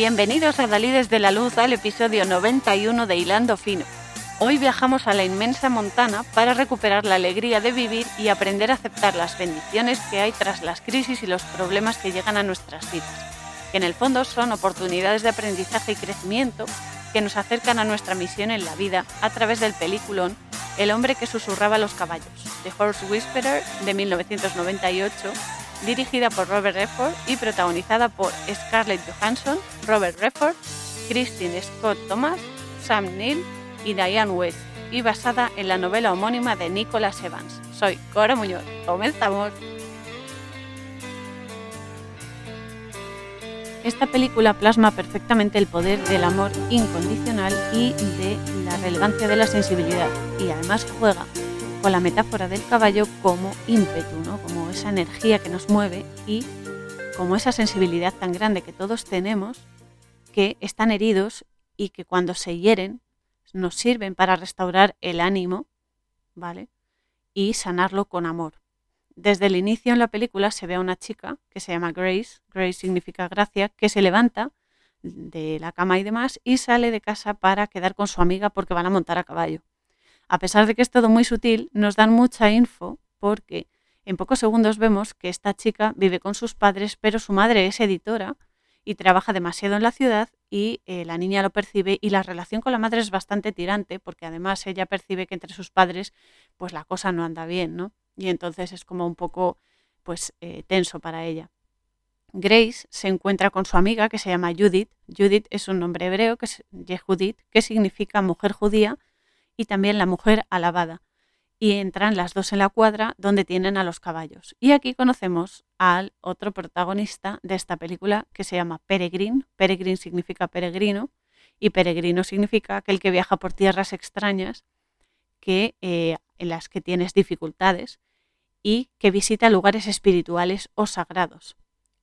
Bienvenidos a Dalí desde la Luz al episodio 91 de Hilando Fino. Hoy viajamos a la inmensa Montana para recuperar la alegría de vivir y aprender a aceptar las bendiciones que hay tras las crisis y los problemas que llegan a nuestras vidas, que en el fondo son oportunidades de aprendizaje y crecimiento que nos acercan a nuestra misión en la vida a través del peliculón El hombre que susurraba los caballos, The Horse Whisperer de 1998, dirigida por Robert Redford y protagonizada por Scarlett Johansson, Robert Redford, Christine Scott Thomas, Sam Neill y Diane West, y basada en la novela homónima de Nicholas Evans. Soy Cora Muñoz. ¡Comenzamos! Esta película plasma perfectamente el poder del amor incondicional y de la relevancia de la sensibilidad, y además juega con la metáfora del caballo como ímpetu, ¿no? como esa energía que nos mueve y como esa sensibilidad tan grande que todos tenemos, que están heridos y que cuando se hieren nos sirven para restaurar el ánimo, ¿vale? Y sanarlo con amor. Desde el inicio en la película se ve a una chica que se llama Grace, Grace significa gracia, que se levanta de la cama y demás y sale de casa para quedar con su amiga porque van a montar a caballo. A pesar de que es todo muy sutil, nos dan mucha info porque en pocos segundos vemos que esta chica vive con sus padres, pero su madre es editora y trabaja demasiado en la ciudad y eh, la niña lo percibe y la relación con la madre es bastante tirante porque además ella percibe que entre sus padres pues la cosa no anda bien, ¿no? Y entonces es como un poco pues eh, tenso para ella. Grace se encuentra con su amiga que se llama Judith. Judith es un nombre hebreo que es Yehudit, que significa mujer judía y también la mujer alabada y entran las dos en la cuadra donde tienen a los caballos. Y aquí conocemos al otro protagonista de esta película que se llama Peregrin. Peregrin significa peregrino y peregrino significa aquel que viaja por tierras extrañas que, eh, en las que tienes dificultades y que visita lugares espirituales o sagrados.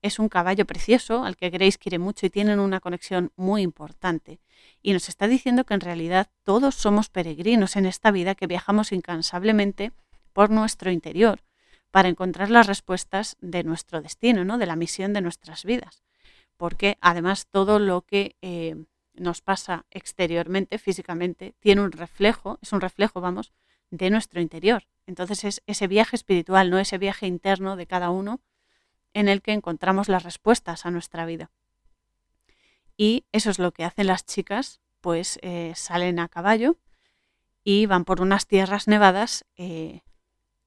Es un caballo precioso al que Grace quiere mucho y tienen una conexión muy importante. Y nos está diciendo que en realidad todos somos peregrinos en esta vida que viajamos incansablemente por nuestro interior para encontrar las respuestas de nuestro destino, ¿no? de la misión de nuestras vidas. Porque además todo lo que eh, nos pasa exteriormente, físicamente, tiene un reflejo, es un reflejo, vamos, de nuestro interior. Entonces es ese viaje espiritual, no ese viaje interno de cada uno en el que encontramos las respuestas a nuestra vida. Y eso es lo que hacen las chicas, pues eh, salen a caballo y van por unas tierras nevadas eh,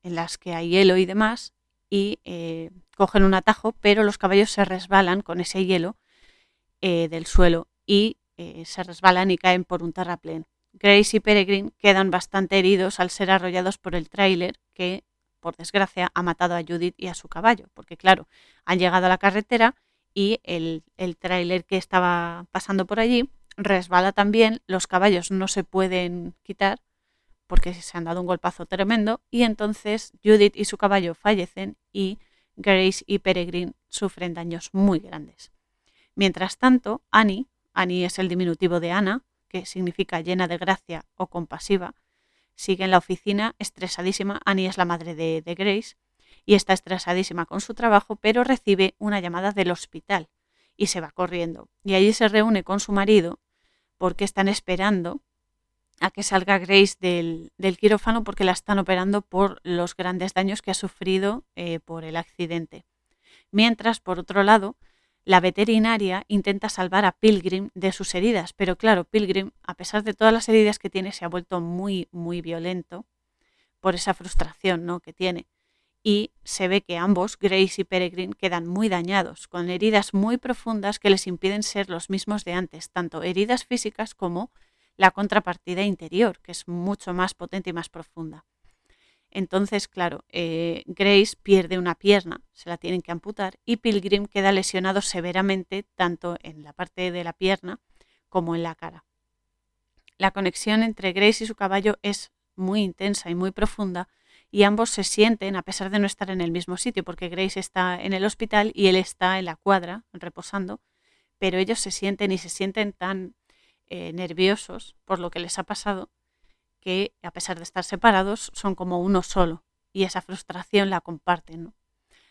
en las que hay hielo y demás y eh, cogen un atajo, pero los caballos se resbalan con ese hielo del suelo y se resbalan y caen por un terraplén. Grace y Peregrine quedan bastante heridos al ser arrollados por el tráiler que por desgracia, ha matado a Judith y a su caballo, porque claro, han llegado a la carretera y el, el tráiler que estaba pasando por allí resbala también, los caballos no se pueden quitar porque se han dado un golpazo tremendo y entonces Judith y su caballo fallecen y Grace y Peregrine sufren daños muy grandes. Mientras tanto, Annie, Annie es el diminutivo de Ana, que significa llena de gracia o compasiva, sigue en la oficina estresadísima. Annie es la madre de, Grace y está estresadísima con su trabajo, pero recibe una llamada del hospital y se va corriendo. Y allí se reúne con su marido porque están esperando a que salga Grace del, quirófano porque la están operando por los grandes daños que ha sufrido eh, por el accidente. Mientras, por otro lado, la veterinaria intenta salvar a Pilgrim de sus heridas, pero claro, Pilgrim, a pesar de todas las heridas que tiene, se ha vuelto muy, muy violento por esa frustración ¿no? que tiene. Y se ve que ambos, Grace y Peregrine, quedan muy dañados, con heridas muy profundas que les impiden ser los mismos de antes, tanto heridas físicas como la contrapartida interior, que es mucho más potente y más profunda. Entonces, claro, eh, Grace pierde una pierna, se la tienen que amputar, y Pilgrim queda lesionado severamente tanto en la parte de la pierna como en la cara. La conexión entre Grace y su caballo es muy intensa y muy profunda, y ambos se sienten, a pesar de no estar en el mismo sitio, porque Grace está en el hospital y él está en la cuadra reposando, pero ellos se sienten y se sienten tan eh, nerviosos por lo que les ha pasado que a pesar de estar separados son como uno solo y esa frustración la comparten.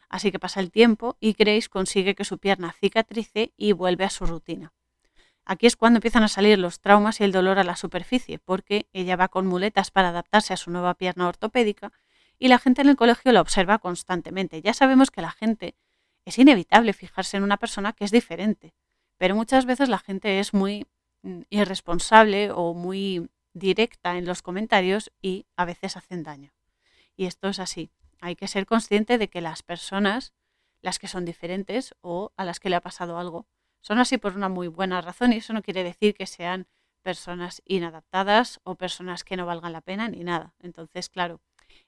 Así que pasa el tiempo y Grace consigue que su pierna cicatrice y vuelve a su rutina. Aquí es cuando empiezan a salir los traumas y el dolor a la superficie, porque ella va con muletas para adaptarse a su nueva pierna ortopédica y la gente en el colegio la observa constantemente. Ya sabemos que la gente es inevitable fijarse en una persona que es diferente, pero muchas veces la gente es muy mm, irresponsable o muy directa en los comentarios y a veces hacen daño. Y esto es así. Hay que ser consciente de que las personas, las que son diferentes o a las que le ha pasado algo, son así por una muy buena razón y eso no quiere decir que sean personas inadaptadas o personas que no valgan la pena ni nada. Entonces, claro,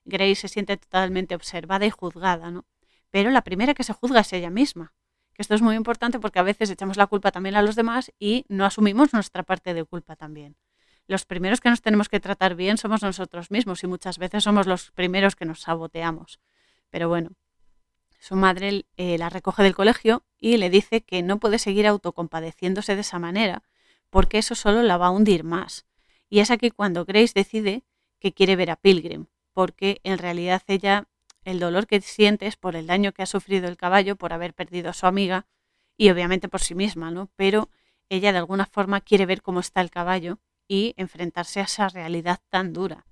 Grace se siente totalmente observada y juzgada, ¿no? Pero la primera que se juzga es ella misma. Que esto es muy importante porque a veces echamos la culpa también a los demás y no asumimos nuestra parte de culpa también. Los primeros que nos tenemos que tratar bien somos nosotros mismos y muchas veces somos los primeros que nos saboteamos. Pero bueno, su madre eh, la recoge del colegio y le dice que no puede seguir autocompadeciéndose de esa manera, porque eso solo la va a hundir más. Y es aquí cuando Grace decide que quiere ver a Pilgrim, porque en realidad ella el dolor que siente es por el daño que ha sufrido el caballo por haber perdido a su amiga y obviamente por sí misma, ¿no? Pero ella de alguna forma quiere ver cómo está el caballo y enfrentarse a esa realidad tan dura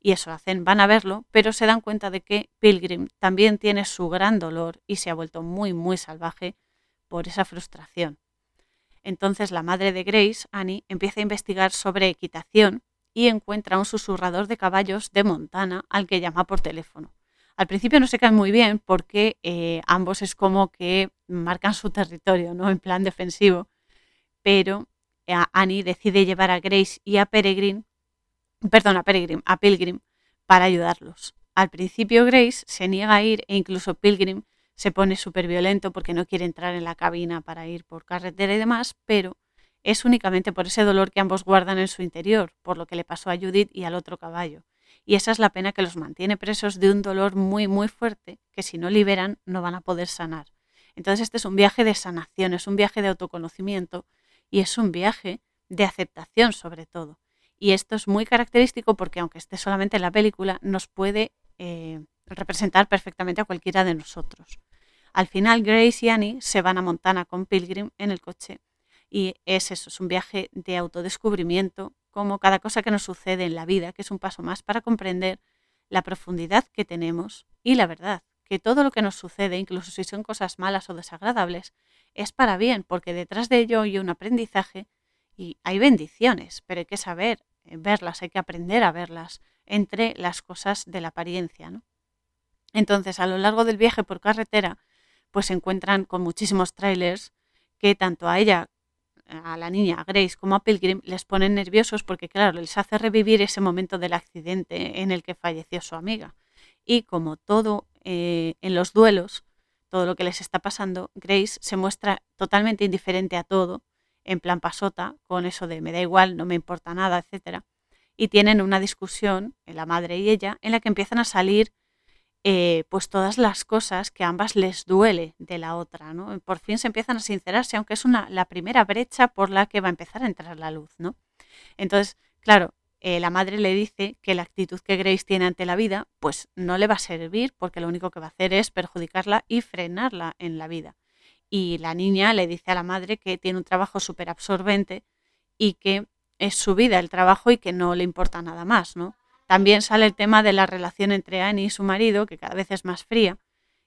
y eso hacen, van a verlo, pero se dan cuenta de que Pilgrim también tiene su gran dolor y se ha vuelto muy, muy salvaje por esa frustración. Entonces la madre de Grace, Annie, empieza a investigar sobre equitación y encuentra un susurrador de caballos de Montana al que llama por teléfono. Al principio no se caen muy bien porque eh, ambos es como que marcan su territorio, ¿no? En plan defensivo. Pero Annie decide llevar a Grace y a Peregrine perdón, a Peregrine, a Pilgrim, para ayudarlos. Al principio Grace se niega a ir e incluso Pilgrim se pone súper violento porque no quiere entrar en la cabina para ir por carretera y demás, pero es únicamente por ese dolor que ambos guardan en su interior, por lo que le pasó a Judith y al otro caballo. Y esa es la pena que los mantiene presos de un dolor muy, muy fuerte, que si no liberan no van a poder sanar. Entonces este es un viaje de sanación, es un viaje de autoconocimiento y es un viaje de aceptación sobre todo. Y esto es muy característico porque aunque esté solamente en la película, nos puede eh, representar perfectamente a cualquiera de nosotros. Al final, Grace y Annie se van a Montana con Pilgrim en el coche y es eso, es un viaje de autodescubrimiento, como cada cosa que nos sucede en la vida, que es un paso más para comprender la profundidad que tenemos y la verdad, que todo lo que nos sucede, incluso si son cosas malas o desagradables, es para bien, porque detrás de ello hay un aprendizaje y hay bendiciones, pero hay que saber eh, verlas, hay que aprender a verlas entre las cosas de la apariencia. ¿no? Entonces, a lo largo del viaje por carretera, pues se encuentran con muchísimos trailers que tanto a ella, a la niña, Grace, como a Pilgrim, les ponen nerviosos porque, claro, les hace revivir ese momento del accidente en el que falleció su amiga. Y como todo eh, en los duelos, todo lo que les está pasando, Grace se muestra totalmente indiferente a todo en plan pasota, con eso de me da igual, no me importa nada, etc. Y tienen una discusión, la madre y ella, en la que empiezan a salir eh, pues todas las cosas que a ambas les duele de la otra, ¿no? Por fin se empiezan a sincerarse, aunque es una, la primera brecha por la que va a empezar a entrar la luz, ¿no? Entonces, claro, eh, la madre le dice que la actitud que Grace tiene ante la vida, pues no le va a servir porque lo único que va a hacer es perjudicarla y frenarla en la vida y la niña le dice a la madre que tiene un trabajo súper absorbente y que es su vida el trabajo y que no le importa nada más, ¿no? También sale el tema de la relación entre Annie y su marido, que cada vez es más fría,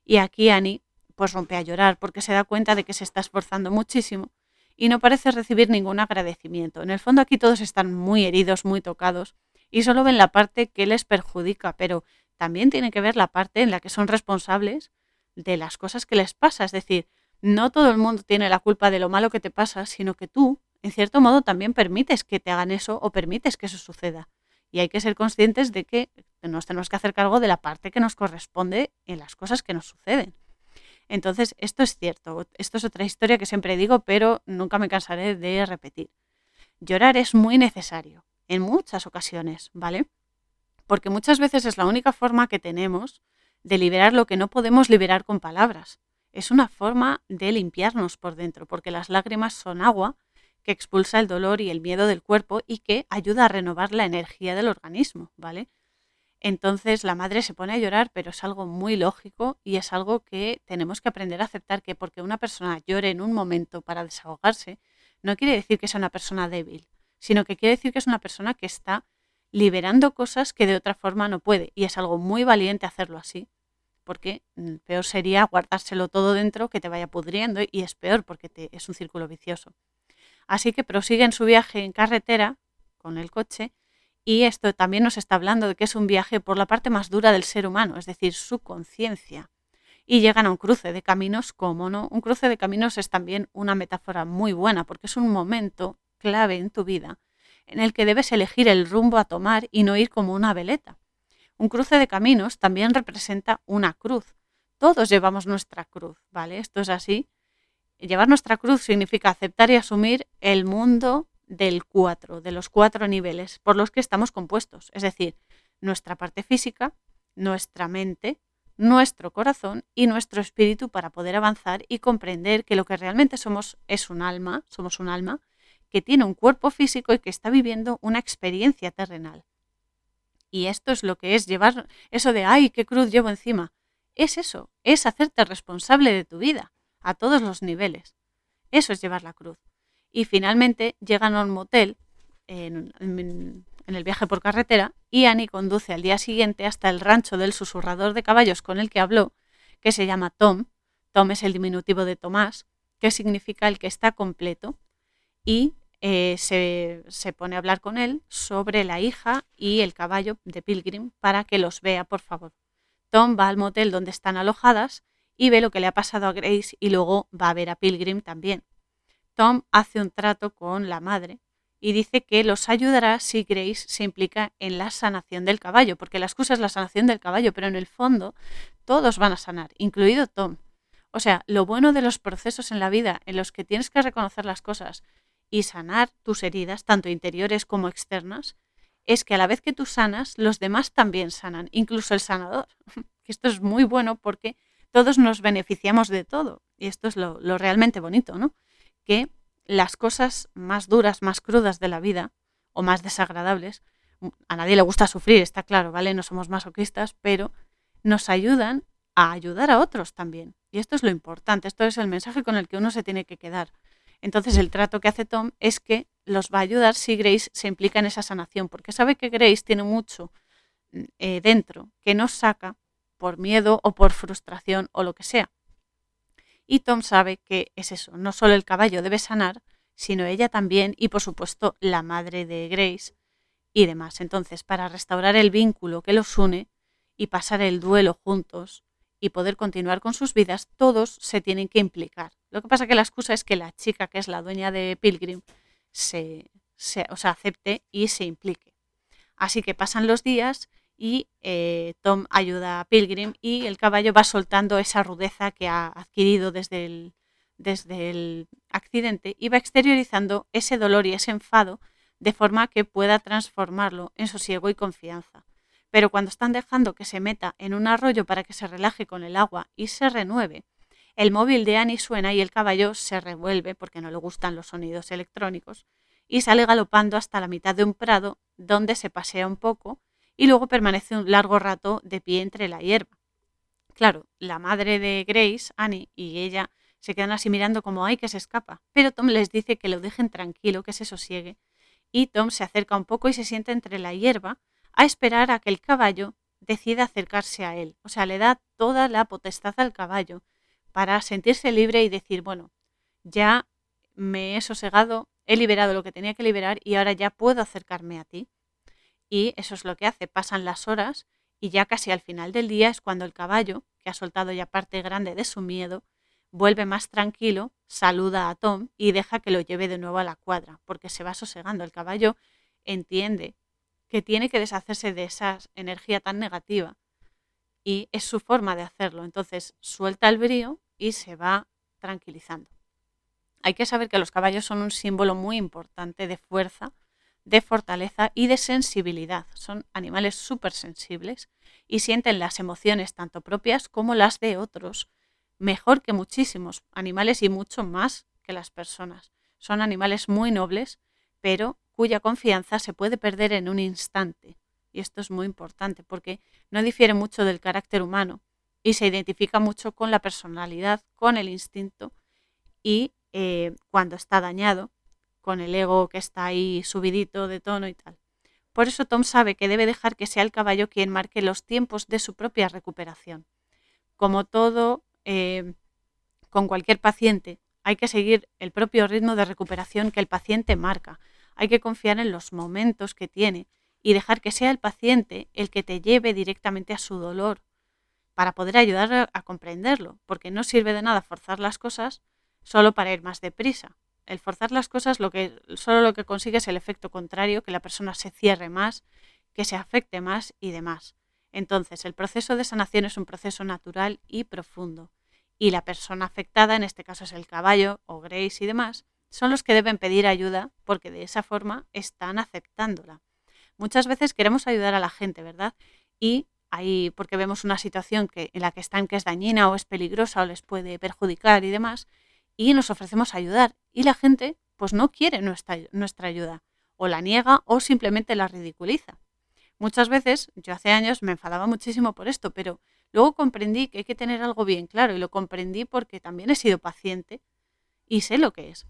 y aquí Annie pues rompe a llorar porque se da cuenta de que se está esforzando muchísimo y no parece recibir ningún agradecimiento. En el fondo aquí todos están muy heridos, muy tocados y solo ven la parte que les perjudica, pero también tiene que ver la parte en la que son responsables de las cosas que les pasa, es decir, no todo el mundo tiene la culpa de lo malo que te pasa, sino que tú, en cierto modo, también permites que te hagan eso o permites que eso suceda. Y hay que ser conscientes de que nos tenemos que hacer cargo de la parte que nos corresponde en las cosas que nos suceden. Entonces, esto es cierto. Esto es otra historia que siempre digo, pero nunca me cansaré de repetir. Llorar es muy necesario, en muchas ocasiones, ¿vale? Porque muchas veces es la única forma que tenemos de liberar lo que no podemos liberar con palabras es una forma de limpiarnos por dentro, porque las lágrimas son agua que expulsa el dolor y el miedo del cuerpo y que ayuda a renovar la energía del organismo, ¿vale? Entonces la madre se pone a llorar, pero es algo muy lógico y es algo que tenemos que aprender a aceptar que porque una persona llore en un momento para desahogarse, no quiere decir que sea una persona débil, sino que quiere decir que es una persona que está liberando cosas que de otra forma no puede. Y es algo muy valiente hacerlo así, porque mm, peor sería guardárselo todo dentro que te vaya pudriendo y es peor porque te, es un círculo vicioso. Así que prosigue en su viaje en carretera con el coche y esto también nos está hablando de que es un viaje por la parte más dura del ser humano, es decir, su conciencia. Y llegan a un cruce de caminos, como no, un cruce de caminos es también una metáfora muy buena porque es un momento clave en tu vida en el que debes elegir el rumbo a tomar y no ir como una veleta. Un cruce de caminos también representa una cruz. Todos llevamos nuestra cruz, ¿vale? Esto es así. Llevar nuestra cruz significa aceptar y asumir el mundo del cuatro, de los cuatro niveles por los que estamos compuestos, es decir, nuestra parte física, nuestra mente, nuestro corazón y nuestro espíritu para poder avanzar y comprender que lo que realmente somos es un alma, somos un alma que tiene un cuerpo físico y que está viviendo una experiencia terrenal. Y esto es lo que es llevar eso de, ay, qué cruz llevo encima. Es eso, es hacerte responsable de tu vida, a todos los niveles. Eso es llevar la cruz. Y finalmente llegan a un motel en, el viaje por carretera y Annie conduce al día siguiente hasta el rancho del susurrador de caballos con el que habló, que se llama Tom. Tom es el diminutivo de Tomás, que significa el que está completo. Y eh, se, pone a hablar con él sobre la hija y el caballo de Pilgrim para que los vea, por favor. Tom va al motel donde están alojadas y ve lo que le ha pasado a Grace y luego va a ver a Pilgrim también. Tom hace un trato con la madre y dice que los ayudará si Grace se implica en la sanación del caballo, porque la excusa es la sanación del caballo, pero en el fondo todos van a sanar, incluido Tom. O sea, lo bueno de los procesos en la vida en los que tienes que reconocer las cosas y sanar tus heridas, tanto interiores como externas, es que a la vez que tú sanas, los demás también sanan, incluso el sanador. Esto es muy bueno porque todos nos beneficiamos de todo. Y esto es lo, realmente bonito, ¿no? Que las cosas más duras, más crudas de la vida, o más desagradables, a nadie le gusta sufrir, está claro, ¿vale? No somos masoquistas, pero nos ayudan a ayudar a otros también. Y esto es lo importante, esto es el mensaje con el que uno se tiene que quedar. Entonces el trato que hace Tom es que los va a ayudar si Grace se implica en esa sanación, porque sabe que Grace tiene mucho eh, dentro que no saca por miedo o por frustración o lo que sea. Y Tom sabe que es eso, no solo el caballo debe sanar, sino ella también y por supuesto la madre de Grace y demás. Entonces, para restaurar el vínculo que los une y pasar el duelo juntos, y poder continuar con sus vidas, todos se tienen que implicar. Lo que pasa que la excusa es que la chica, que es la dueña de Pilgrim, se, o sea, acepte y se implique. Así que pasan los días y eh, Tom ayuda a Pilgrim y el caballo va soltando esa rudeza que ha adquirido desde el, desde el accidente y va exteriorizando ese dolor y ese enfado de forma que pueda transformarlo en sosiego y confianza. Pero cuando están dejando que se meta en un arroyo para que se relaje con el agua y se renueve, el móvil de Annie suena y el caballo se revuelve porque no le gustan los sonidos electrónicos y sale galopando hasta la mitad de un prado donde se pasea un poco y luego permanece un largo rato de pie entre la hierba. Claro, la madre de Grace, Annie, y ella se quedan así mirando como ay que se escapa, pero Tom les dice que lo dejen tranquilo, que se sosiegue, y Tom se acerca un poco y se sienta entre la hierba a esperar a que el caballo decida acercarse a él. O sea, le da toda la potestad al caballo para sentirse libre y decir, bueno, ya me he sosegado, he liberado lo que tenía que liberar y ahora ya puedo acercarme a ti. Y eso es lo que hace. Pasan las horas y ya casi al final del día es cuando el caballo, que ha soltado ya parte grande de su miedo, vuelve más tranquilo, saluda a Tom y deja que lo lleve de nuevo a la cuadra, porque se va sosegando. El caballo entiende que tiene que deshacerse de esa energía tan negativa. Y es su forma de hacerlo. Entonces suelta el brío y se va tranquilizando. Hay que saber que los caballos son un símbolo muy importante de fuerza, de fortaleza y de sensibilidad. Son animales súper sensibles y sienten las emociones tanto propias como las de otros mejor que muchísimos animales y mucho más que las personas. Son animales muy nobles, pero cuya confianza se puede perder en un instante. Y esto es muy importante porque no difiere mucho del carácter humano y se identifica mucho con la personalidad, con el instinto y eh, cuando está dañado con el ego que está ahí subidito de tono y tal. Por eso Tom sabe que debe dejar que sea el caballo quien marque los tiempos de su propia recuperación. Como todo, eh, con cualquier paciente, hay que seguir el propio ritmo de recuperación que el paciente marca. Hay que confiar en los momentos que tiene y dejar que sea el paciente el que te lleve directamente a su dolor para poder ayudar a comprenderlo, porque no sirve de nada forzar las cosas solo para ir más deprisa. El forzar las cosas lo que, solo lo que consigue es el efecto contrario, que la persona se cierre más, que se afecte más y demás. Entonces, el proceso de sanación es un proceso natural y profundo. Y la persona afectada, en este caso es el caballo o Grace y demás, son los que deben pedir ayuda porque de esa forma están aceptándola. Muchas veces queremos ayudar a la gente, ¿verdad? Y ahí, porque vemos una situación que, en la que están que es dañina o es peligrosa o les puede perjudicar y demás, y nos ofrecemos ayudar. Y la gente, pues no quiere nuestra, nuestra ayuda, o la niega o simplemente la ridiculiza. Muchas veces, yo hace años me enfadaba muchísimo por esto, pero luego comprendí que hay que tener algo bien claro y lo comprendí porque también he sido paciente y sé lo que es.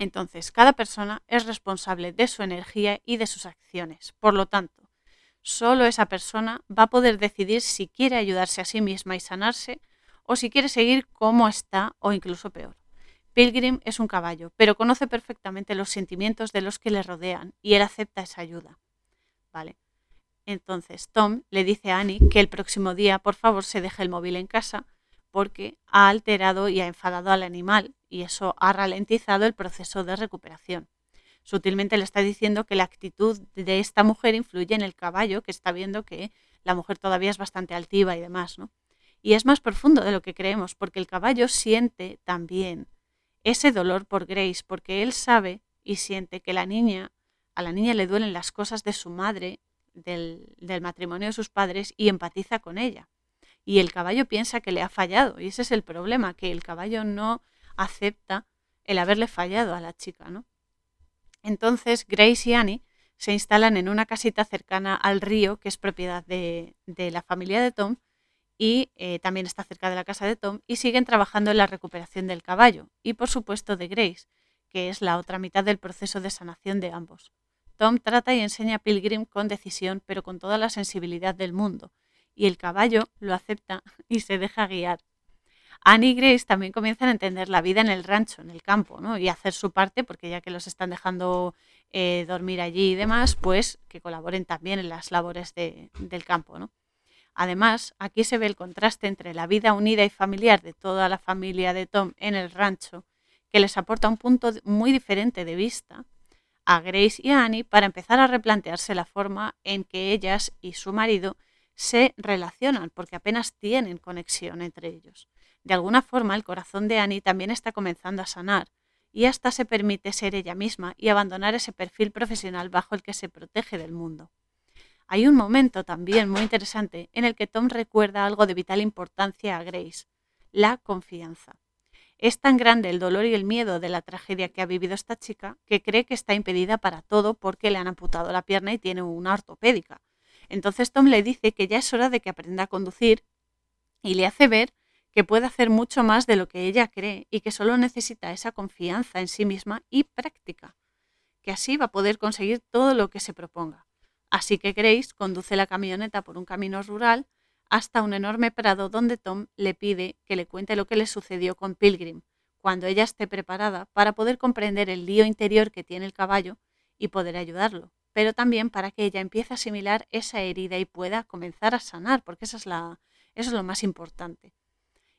Entonces, cada persona es responsable de su energía y de sus acciones. Por lo tanto, solo esa persona va a poder decidir si quiere ayudarse a sí misma y sanarse o si quiere seguir como está o incluso peor. Pilgrim es un caballo, pero conoce perfectamente los sentimientos de los que le rodean y él acepta esa ayuda. ¿Vale? Entonces Tom le dice a Annie que el próximo día por favor se deje el móvil en casa porque ha alterado y ha enfadado al animal y eso ha ralentizado el proceso de recuperación. Sutilmente le está diciendo que la actitud de esta mujer influye en el caballo, que está viendo que la mujer todavía es bastante altiva y demás, ¿no? Y es más profundo de lo que creemos, porque el caballo siente también ese dolor por Grace, porque él sabe y siente que la niña, a la niña le duelen las cosas de su madre, del, del matrimonio de sus padres, y empatiza con ella. Y el caballo piensa que le ha fallado, y ese es el problema, que el caballo no acepta el haberle fallado a la chica, ¿no? Entonces Grace y Annie se instalan en una casita cercana al río, que es propiedad de, de la familia de Tom, y eh, también está cerca de la casa de Tom, y siguen trabajando en la recuperación del caballo y por supuesto de Grace, que es la otra mitad del proceso de sanación de ambos. Tom trata y enseña a Pilgrim con decisión, pero con toda la sensibilidad del mundo, y el caballo lo acepta y se deja guiar. Annie y Grace también comienzan a entender la vida en el rancho, en el campo, ¿no? y hacer su parte, porque ya que los están dejando eh, dormir allí y demás, pues que colaboren también en las labores del campo. ¿no? Además, aquí se ve el contraste entre la vida unida y familiar de toda la familia de Tom en el rancho, que les aporta un punto muy diferente de vista a Grace y a Annie para empezar a replantearse la forma en que ellas y su marido se relacionan, porque apenas tienen conexión entre ellos. De alguna forma, el corazón de Annie también está comenzando a sanar y hasta se permite ser ella misma y abandonar ese perfil profesional bajo el que se protege del mundo. Hay un momento también muy interesante en el que Tom recuerda algo de vital importancia a Grace, la confianza. Es tan grande el dolor y el miedo de la tragedia que ha vivido esta chica que cree que está impedida para todo porque le han amputado la pierna y tiene una ortopédica. Entonces Tom le dice que ya es hora de que aprenda a conducir y le hace ver que puede hacer mucho más de lo que ella cree y que solo necesita esa confianza en sí misma y práctica, que así va a poder conseguir todo lo que se proponga. Así que Grace conduce la camioneta por un camino rural hasta un enorme prado donde Tom le pide que le cuente lo que le sucedió con Pilgrim, cuando ella esté preparada para poder comprender el lío interior que tiene el caballo y poder ayudarlo, pero también para que ella empiece a asimilar esa herida y pueda comenzar a sanar, porque esa es la, eso es lo más importante.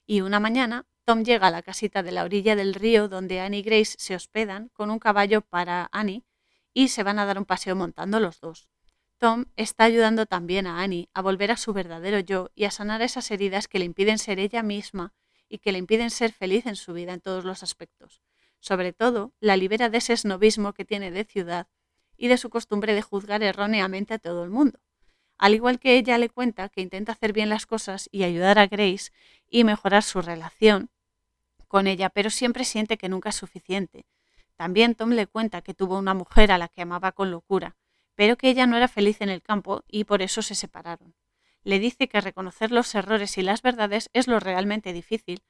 Y una mañana, Tom llega a la casita de la orilla del río donde Annie y Grace se hospedan con un caballo para Annie y se van a dar un paseo montando los dos. Tom está ayudando también a Annie a volver a su verdadero yo y a sanar esas heridas que le impiden ser ella misma y que le impiden ser feliz en su vida en todos los aspectos. Sobre todo, la libera de ese snobismo que tiene de ciudad y de su costumbre de juzgar erróneamente a todo el mundo. Al igual que ella le cuenta que intenta hacer bien las cosas y ayudar a Grace y mejorar su relación con ella, pero siempre siente que nunca es suficiente. También Tom le cuenta que tuvo una mujer a la que amaba con locura pero que ella no era feliz en el campo y por eso se separaron. Le dice que reconocer los errores y las verdades es lo realmente difícil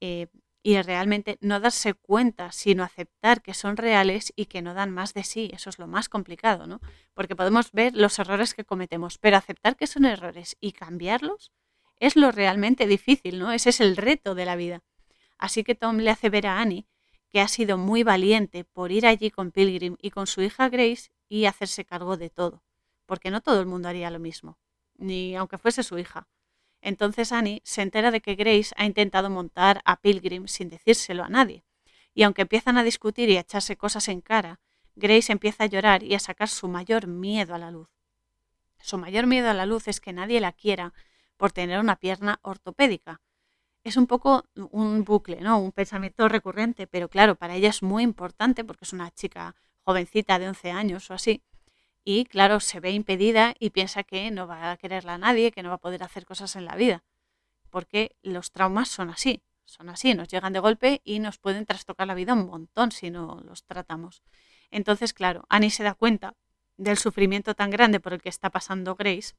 eh, y realmente no darse cuenta, sino aceptar que son reales y que no dan más de sí. Eso es lo más complicado, ¿no? Porque podemos ver los errores que cometemos, pero aceptar que son errores y cambiarlos es lo realmente difícil, ¿no? Ese es el reto de la vida. Así que Tom le hace ver a Annie que ha sido muy valiente por ir allí con Pilgrim y con su hija Grace y hacerse cargo de todo, porque no todo el mundo haría lo mismo, ni aunque fuese su hija. Entonces Annie se entera de que Grace ha intentado montar a Pilgrim sin decírselo a nadie. Y aunque empiezan a discutir y a echarse cosas en cara, Grace empieza a llorar y a sacar su mayor miedo a la luz. Su mayor miedo a la luz es que nadie la quiera por tener una pierna ortopédica. Es un poco un bucle, ¿no? Un pensamiento recurrente, pero claro, para ella es muy importante porque es una chica jovencita de 11 años o así y claro, se ve impedida y piensa que no va a quererla a nadie, que no va a poder hacer cosas en la vida, porque los traumas son así, son así, nos llegan de golpe y nos pueden trastocar la vida un montón si no los tratamos. Entonces, claro, Annie se da cuenta del sufrimiento tan grande por el que está pasando Grace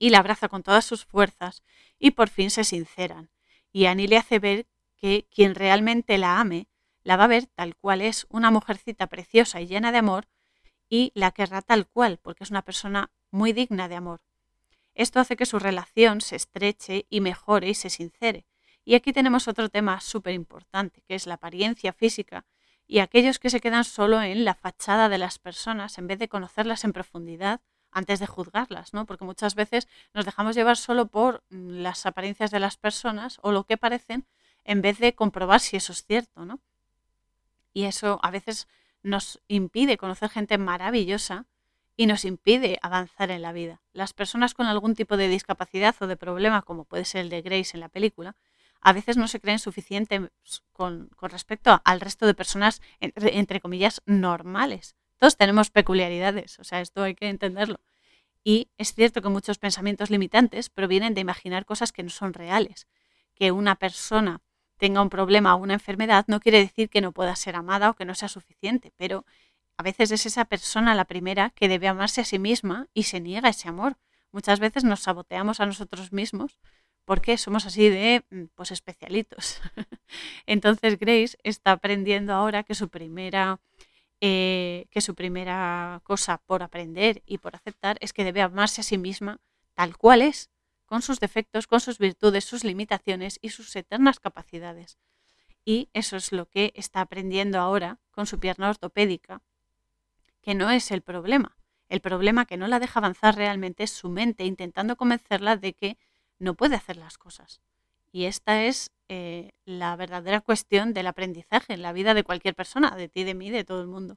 y la abraza con todas sus fuerzas y por fin se sinceran. Y Annie le hace ver que quien realmente la ame la va a ver tal cual es, una mujercita preciosa y llena de amor, y la querrá tal cual, porque es una persona muy digna de amor. Esto hace que su relación se estreche y mejore y se sincere. Y aquí tenemos otro tema súper importante, que es la apariencia física y aquellos que se quedan solo en la fachada de las personas en vez de conocerlas en profundidad antes de juzgarlas, ¿no? Porque muchas veces nos dejamos llevar solo por mm, las apariencias de las personas o lo que parecen en vez de comprobar si eso es cierto, ¿no? Y eso a veces nos impide conocer gente maravillosa y nos impide avanzar en la vida. Las personas con algún tipo de discapacidad o de problema, como puede ser el de Grace en la película, a veces no se creen suficiente con, respecto al resto de personas, entre, entre, comillas, normales. Todos tenemos peculiaridades, o sea, esto hay que entenderlo. Y es cierto que muchos pensamientos limitantes provienen de imaginar cosas que no son reales. Que una persona tenga un problema o una enfermedad no quiere decir que no pueda ser amada o que no sea suficiente, pero a veces es esa persona la primera que debe amarse a sí misma y se niega ese amor. Muchas veces nos saboteamos a nosotros mismos porque somos así de mm, pues especialitos. Entonces Grace está aprendiendo ahora que su primera eh, que su primera cosa por aprender y por aceptar es que debe amarse a sí misma tal cual es, con sus defectos, con sus virtudes, sus limitaciones y sus eternas capacidades. Y eso es lo que está aprendiendo ahora con su pierna ortopédica, que no es el problema. El problema que no la deja avanzar realmente es su mente intentando convencerla de que no puede hacer las cosas. Y esta es eh, la verdadera cuestión del aprendizaje en la vida de cualquier persona, de ti, de mí, de todo el mundo.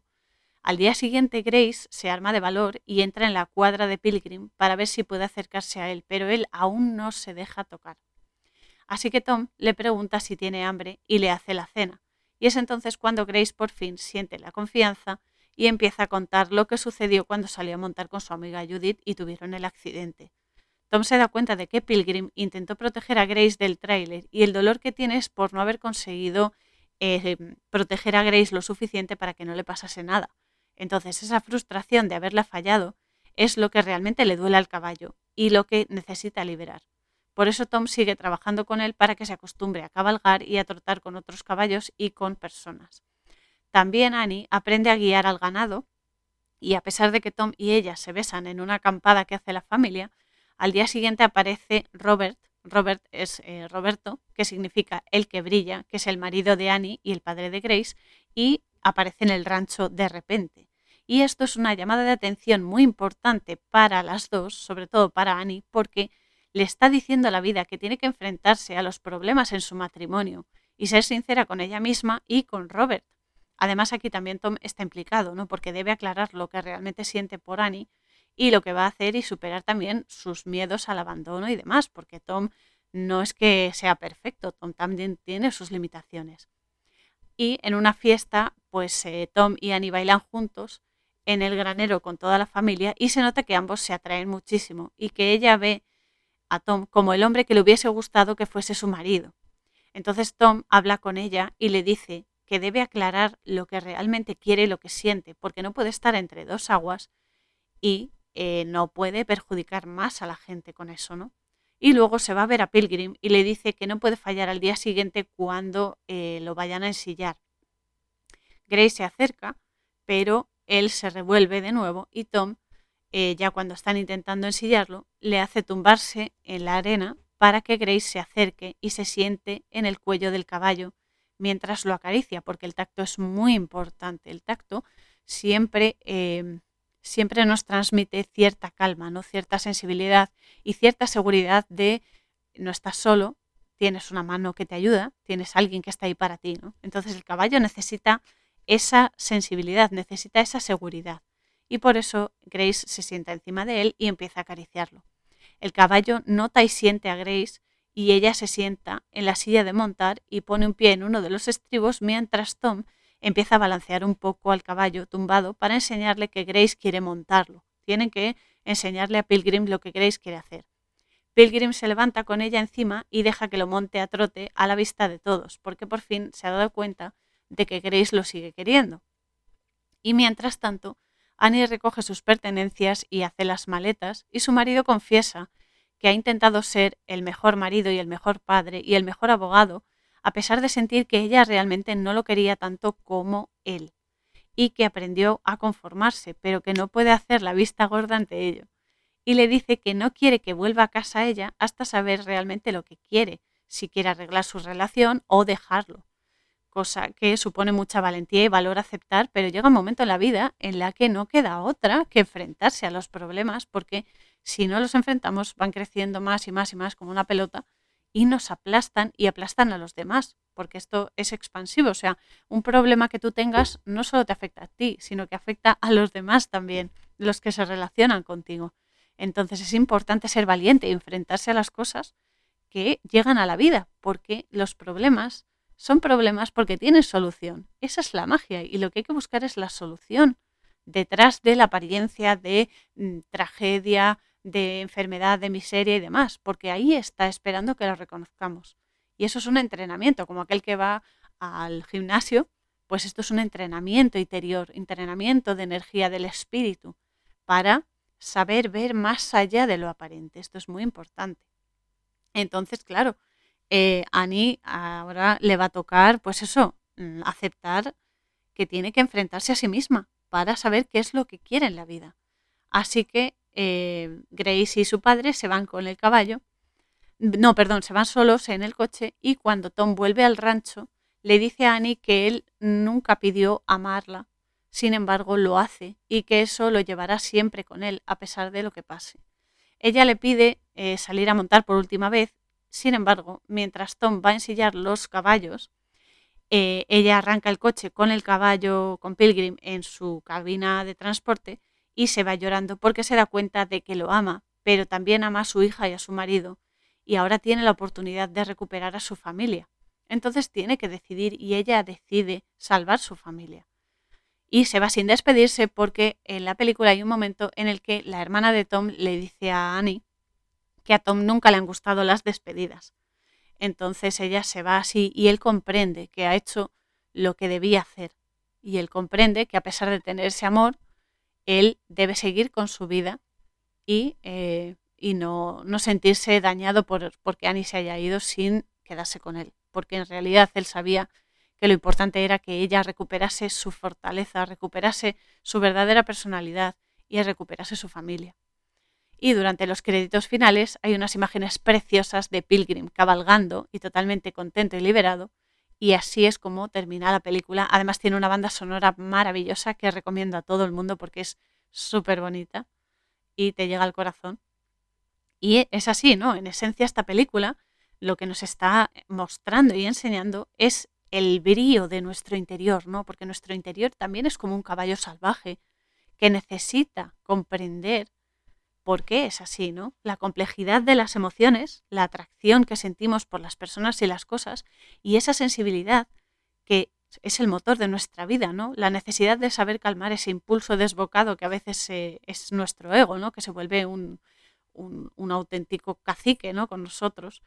Al día siguiente Grace se arma de valor y entra en la cuadra de Pilgrim para ver si puede acercarse a él, pero él aún no se deja tocar. Así que Tom le pregunta si tiene hambre y le hace la cena. Y es entonces cuando Grace por fin siente la confianza y empieza a contar lo que sucedió cuando salió a montar con su amiga Judith y tuvieron el accidente. Tom se da cuenta de que Pilgrim intentó proteger a Grace del tráiler y el dolor que tiene es por no haber conseguido eh, proteger a Grace lo suficiente para que no le pasase nada. Entonces esa frustración de haberla fallado es lo que realmente le duele al caballo y lo que necesita liberar. Por eso Tom sigue trabajando con él para que se acostumbre a cabalgar y a trotar con otros caballos y con personas. También Annie aprende a guiar al ganado y a pesar de que Tom y ella se besan en una acampada que hace la familia, al día siguiente aparece Robert, Robert es eh, Roberto, que significa el que brilla, que es el marido de Annie y el padre de Grace, y aparece en el rancho de repente. Y esto es una llamada de atención muy importante para las dos, sobre todo para Annie, porque le está diciendo a la vida que tiene que enfrentarse a los problemas en su matrimonio y ser sincera con ella misma y con Robert. Además, aquí también Tom está implicado, ¿no? Porque debe aclarar lo que realmente siente por Annie y lo que va a hacer y superar también sus miedos al abandono y demás, porque Tom no es que sea perfecto, Tom también tiene sus limitaciones. Y en una fiesta, pues eh, Tom y Annie bailan juntos en el granero con toda la familia y se nota que ambos se atraen muchísimo y que ella ve a Tom como el hombre que le hubiese gustado que fuese su marido. Entonces Tom habla con ella y le dice que debe aclarar lo que realmente quiere y lo que siente, porque no puede estar entre dos aguas y eh, no puede perjudicar más a la gente con eso, ¿no? y luego se va a ver a Pilgrim y le dice que no puede fallar al día siguiente cuando eh, lo vayan a ensillar. Grace se acerca, pero él se revuelve de nuevo y Tom, eh, ya cuando están intentando ensillarlo, le hace tumbarse en la arena para que Grace se acerque y se siente en el cuello del caballo mientras lo acaricia, porque el tacto es muy importante. El tacto siempre, em, siempre nos transmite cierta calma, ¿no? cierta sensibilidad y cierta seguridad de no estás solo, tienes una mano que te ayuda, tienes alguien que está ahí para ti. ¿no? Entonces el caballo necesita esa sensibilidad, necesita esa seguridad. Y por eso Grace se sienta encima de él y empieza a acariciarlo. El caballo nota y siente a Grace y ella se sienta en la silla de montar y pone un pie en uno de los estribos mientras Tom empieza a balancear un poco al caballo tumbado para enseñarle que Grace quiere montarlo. Tienen que enseñarle a Pilgrim lo que Grace quiere hacer. Pilgrim se levanta con ella encima y deja que lo monte a trote a la vista de todos, porque por fin se ha dado cuenta de que Grace lo sigue queriendo. Y mientras tanto, Annie recoge sus pertenencias y hace las maletas, y su marido confiesa que ha intentado ser el mejor marido y el mejor padre y el mejor abogado, a pesar de sentir que ella realmente no lo quería tanto como él, y que aprendió a conformarse, pero que no puede hacer la vista gorda ante ello. Y le dice que no quiere que vuelva a casa ella hasta saber realmente lo que quiere, si quiere arreglar su relación o dejarlo. Cosa que supone mucha valentía y valor aceptar, pero llega un momento en la vida en la que no queda otra que enfrentarse a los problemas porque si no los enfrentamos, van creciendo más y más y más como una pelota y nos aplastan y aplastan a los demás, porque esto es expansivo. O sea, un problema que tú tengas no solo te afecta a ti, sino que afecta a los demás también, los que se relacionan contigo. Entonces es importante ser valiente y enfrentarse a las cosas que llegan a la vida, porque los problemas son problemas porque tienen solución. Esa es la magia y lo que hay que buscar es la solución detrás de la apariencia de mm, tragedia, de enfermedad, de miseria y demás, porque ahí está esperando que lo reconozcamos. Y eso es un entrenamiento, como aquel que va al gimnasio, pues esto es un entrenamiento interior, entrenamiento de energía del espíritu, para saber ver más allá de lo aparente. Esto es muy importante. Entonces, claro, eh, Annie ahora le va a tocar, pues eso, mm, aceptar que tiene que enfrentarse a sí misma para saber qué es lo que quiere en la vida. Así que eh, Grace y su padre se van con el caballo. No, perdón, se van solos en el coche y cuando Tom vuelve al rancho, le dice a Annie que él nunca pidió amarla, sin embargo lo hace y que eso lo llevará siempre con él, a pesar de lo que pase. Ella le pide eh, salir a montar por última vez, sin embargo, mientras Tom va a ensillar los caballos, eh, ella arranca el coche con el caballo, con Pilgrim, en su cabina de transporte y se va llorando porque se da cuenta de que lo ama, pero también ama a su hija y a su marido, y ahora tiene la oportunidad de recuperar a su familia. Entonces tiene que decidir y ella decide salvar su familia. Y se va sin despedirse porque en la película hay un momento en el que la hermana de Tom le dice a Annie que a Tom nunca le han gustado las despedidas. Entonces ella se va así y él comprende que ha hecho lo que debía hacer. Y él comprende que a pesar de tener ese amor, él debe seguir con su vida y, eh, y no, no, sentirse dañado por, porque Annie se haya ido sin quedarse con él, porque en realidad él sabía que lo importante era que ella recuperase su fortaleza, recuperase su verdadera personalidad y recuperase su familia. Y durante los créditos finales hay unas imágenes preciosas de Pilgrim cabalgando y totalmente contento y liberado, y así es como termina la película. Además tiene una banda sonora maravillosa que recomiendo a todo el mundo porque es súper bonita y te llega al corazón. Y es así, ¿no? En esencia esta película lo que nos está mostrando y enseñando es el brío de nuestro interior, ¿no? Porque nuestro interior también es como un caballo salvaje que necesita comprender por qué es así, ¿no? La complejidad de las emociones, la atracción que sentimos por las personas y las cosas y esa sensibilidad que es el motor de nuestra vida, ¿no? La necesidad de saber calmar ese impulso desbocado que a veces es nuestro ego, ¿no? Que se vuelve un, un, auténtico cacique, ¿no? Con nosotros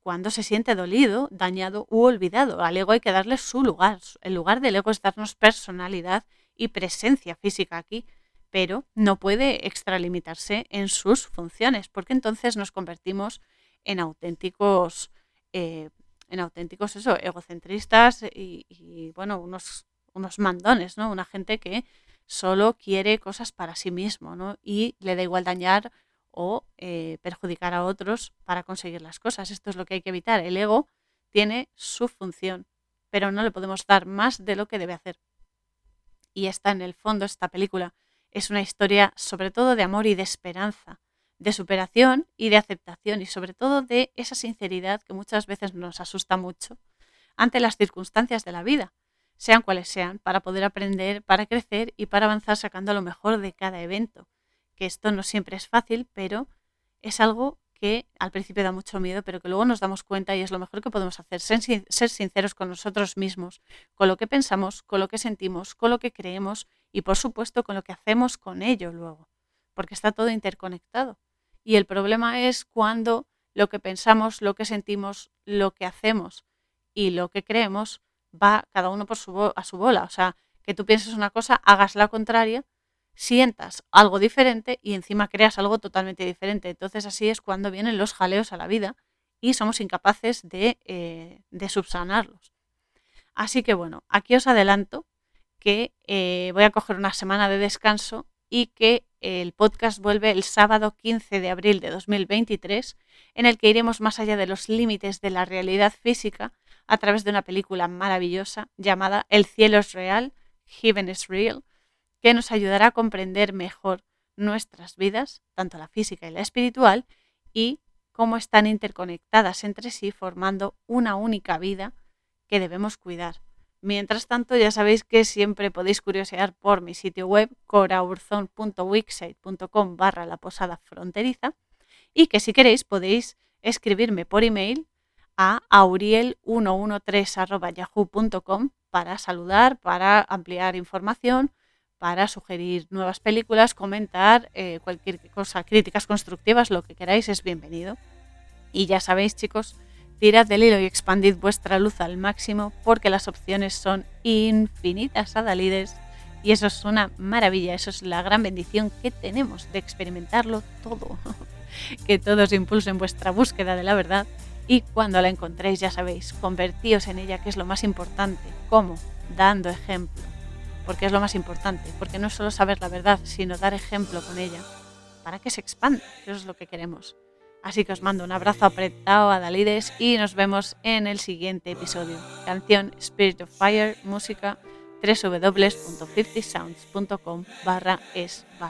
cuando se siente dolido, dañado u olvidado. Al ego hay que darle su lugar. El lugar del ego es darnos personalidad y presencia física aquí pero no puede extralimitarse en sus funciones, porque entonces nos convertimos en auténticos, eh, en auténticos eso, egocentristas y, bueno, unos, unos mandones, ¿no? Una gente que solo quiere cosas para sí mismo, ¿no? Y le da igual dañar o eh, perjudicar a otros para conseguir las cosas. Esto es lo que hay que evitar. El ego tiene su función, pero no le podemos dar más de lo que debe hacer. Y esta, en el fondo, esta película es una historia sobre todo de amor y de esperanza, de superación y de aceptación y sobre todo de esa sinceridad que muchas veces nos asusta mucho ante las circunstancias de la vida, sean cuales sean, para poder aprender, para crecer y para avanzar sacando lo mejor de cada evento. Que esto no siempre es fácil, pero es algo que al principio da mucho miedo, pero que luego nos damos cuenta y es lo mejor que podemos hacer, ser, sinceros con nosotros mismos, con lo que pensamos, con lo que sentimos, con lo que creemos y por supuesto con lo que hacemos con ello luego, porque está todo interconectado. Y el problema es cuando lo que pensamos, lo que sentimos, lo que hacemos y lo que creemos va cada uno por su, a su bola. O sea, que tú pienses una cosa, hagas la contraria sientas algo diferente y encima creas algo totalmente diferente. Entonces así es cuando vienen los jaleos a la vida y somos incapaces de, eh, subsanarlos. Así que bueno, aquí os adelanto que eh, voy a coger una semana de descanso y que el podcast vuelve el sábado 15 de abril de 2023, en el que iremos más allá de los límites de la realidad física a través de una película maravillosa llamada El cielo es real, Heaven is Real, que nos ayudará a comprender mejor nuestras vidas, tanto la física y la espiritual, y cómo están interconectadas entre sí formando una única vida que debemos cuidar. Mientras tanto, ya sabéis que siempre podéis curiosear por mi sitio web coraurzon.wixsite.com barra la posada fronteriza y que si queréis podéis escribirme por email a auriel113.yahoo.com para saludar, para ampliar información para sugerir nuevas películas, comentar eh, cualquier cosa, críticas constructivas, lo que queráis es bienvenido. Y ya sabéis chicos, tirad del hilo y expandid vuestra luz al máximo porque las opciones son infinitas, adalides. Y eso es una maravilla, eso es la gran bendición que tenemos de experimentarlo todo. que todos impulsen vuestra búsqueda de la verdad y cuando la encontréis, ya sabéis, convertíos en ella, que es lo más importante. ¿Cómo? Dando ejemplo porque es lo más importante, porque no es solo saber la verdad, sino dar ejemplo con ella, para que se expanda, eso es lo que queremos. Así que os mando un abrazo apretado a Dalides y nos vemos en el siguiente episodio. Canción Spirit of Fire, música www.50sounds.com barra es barra.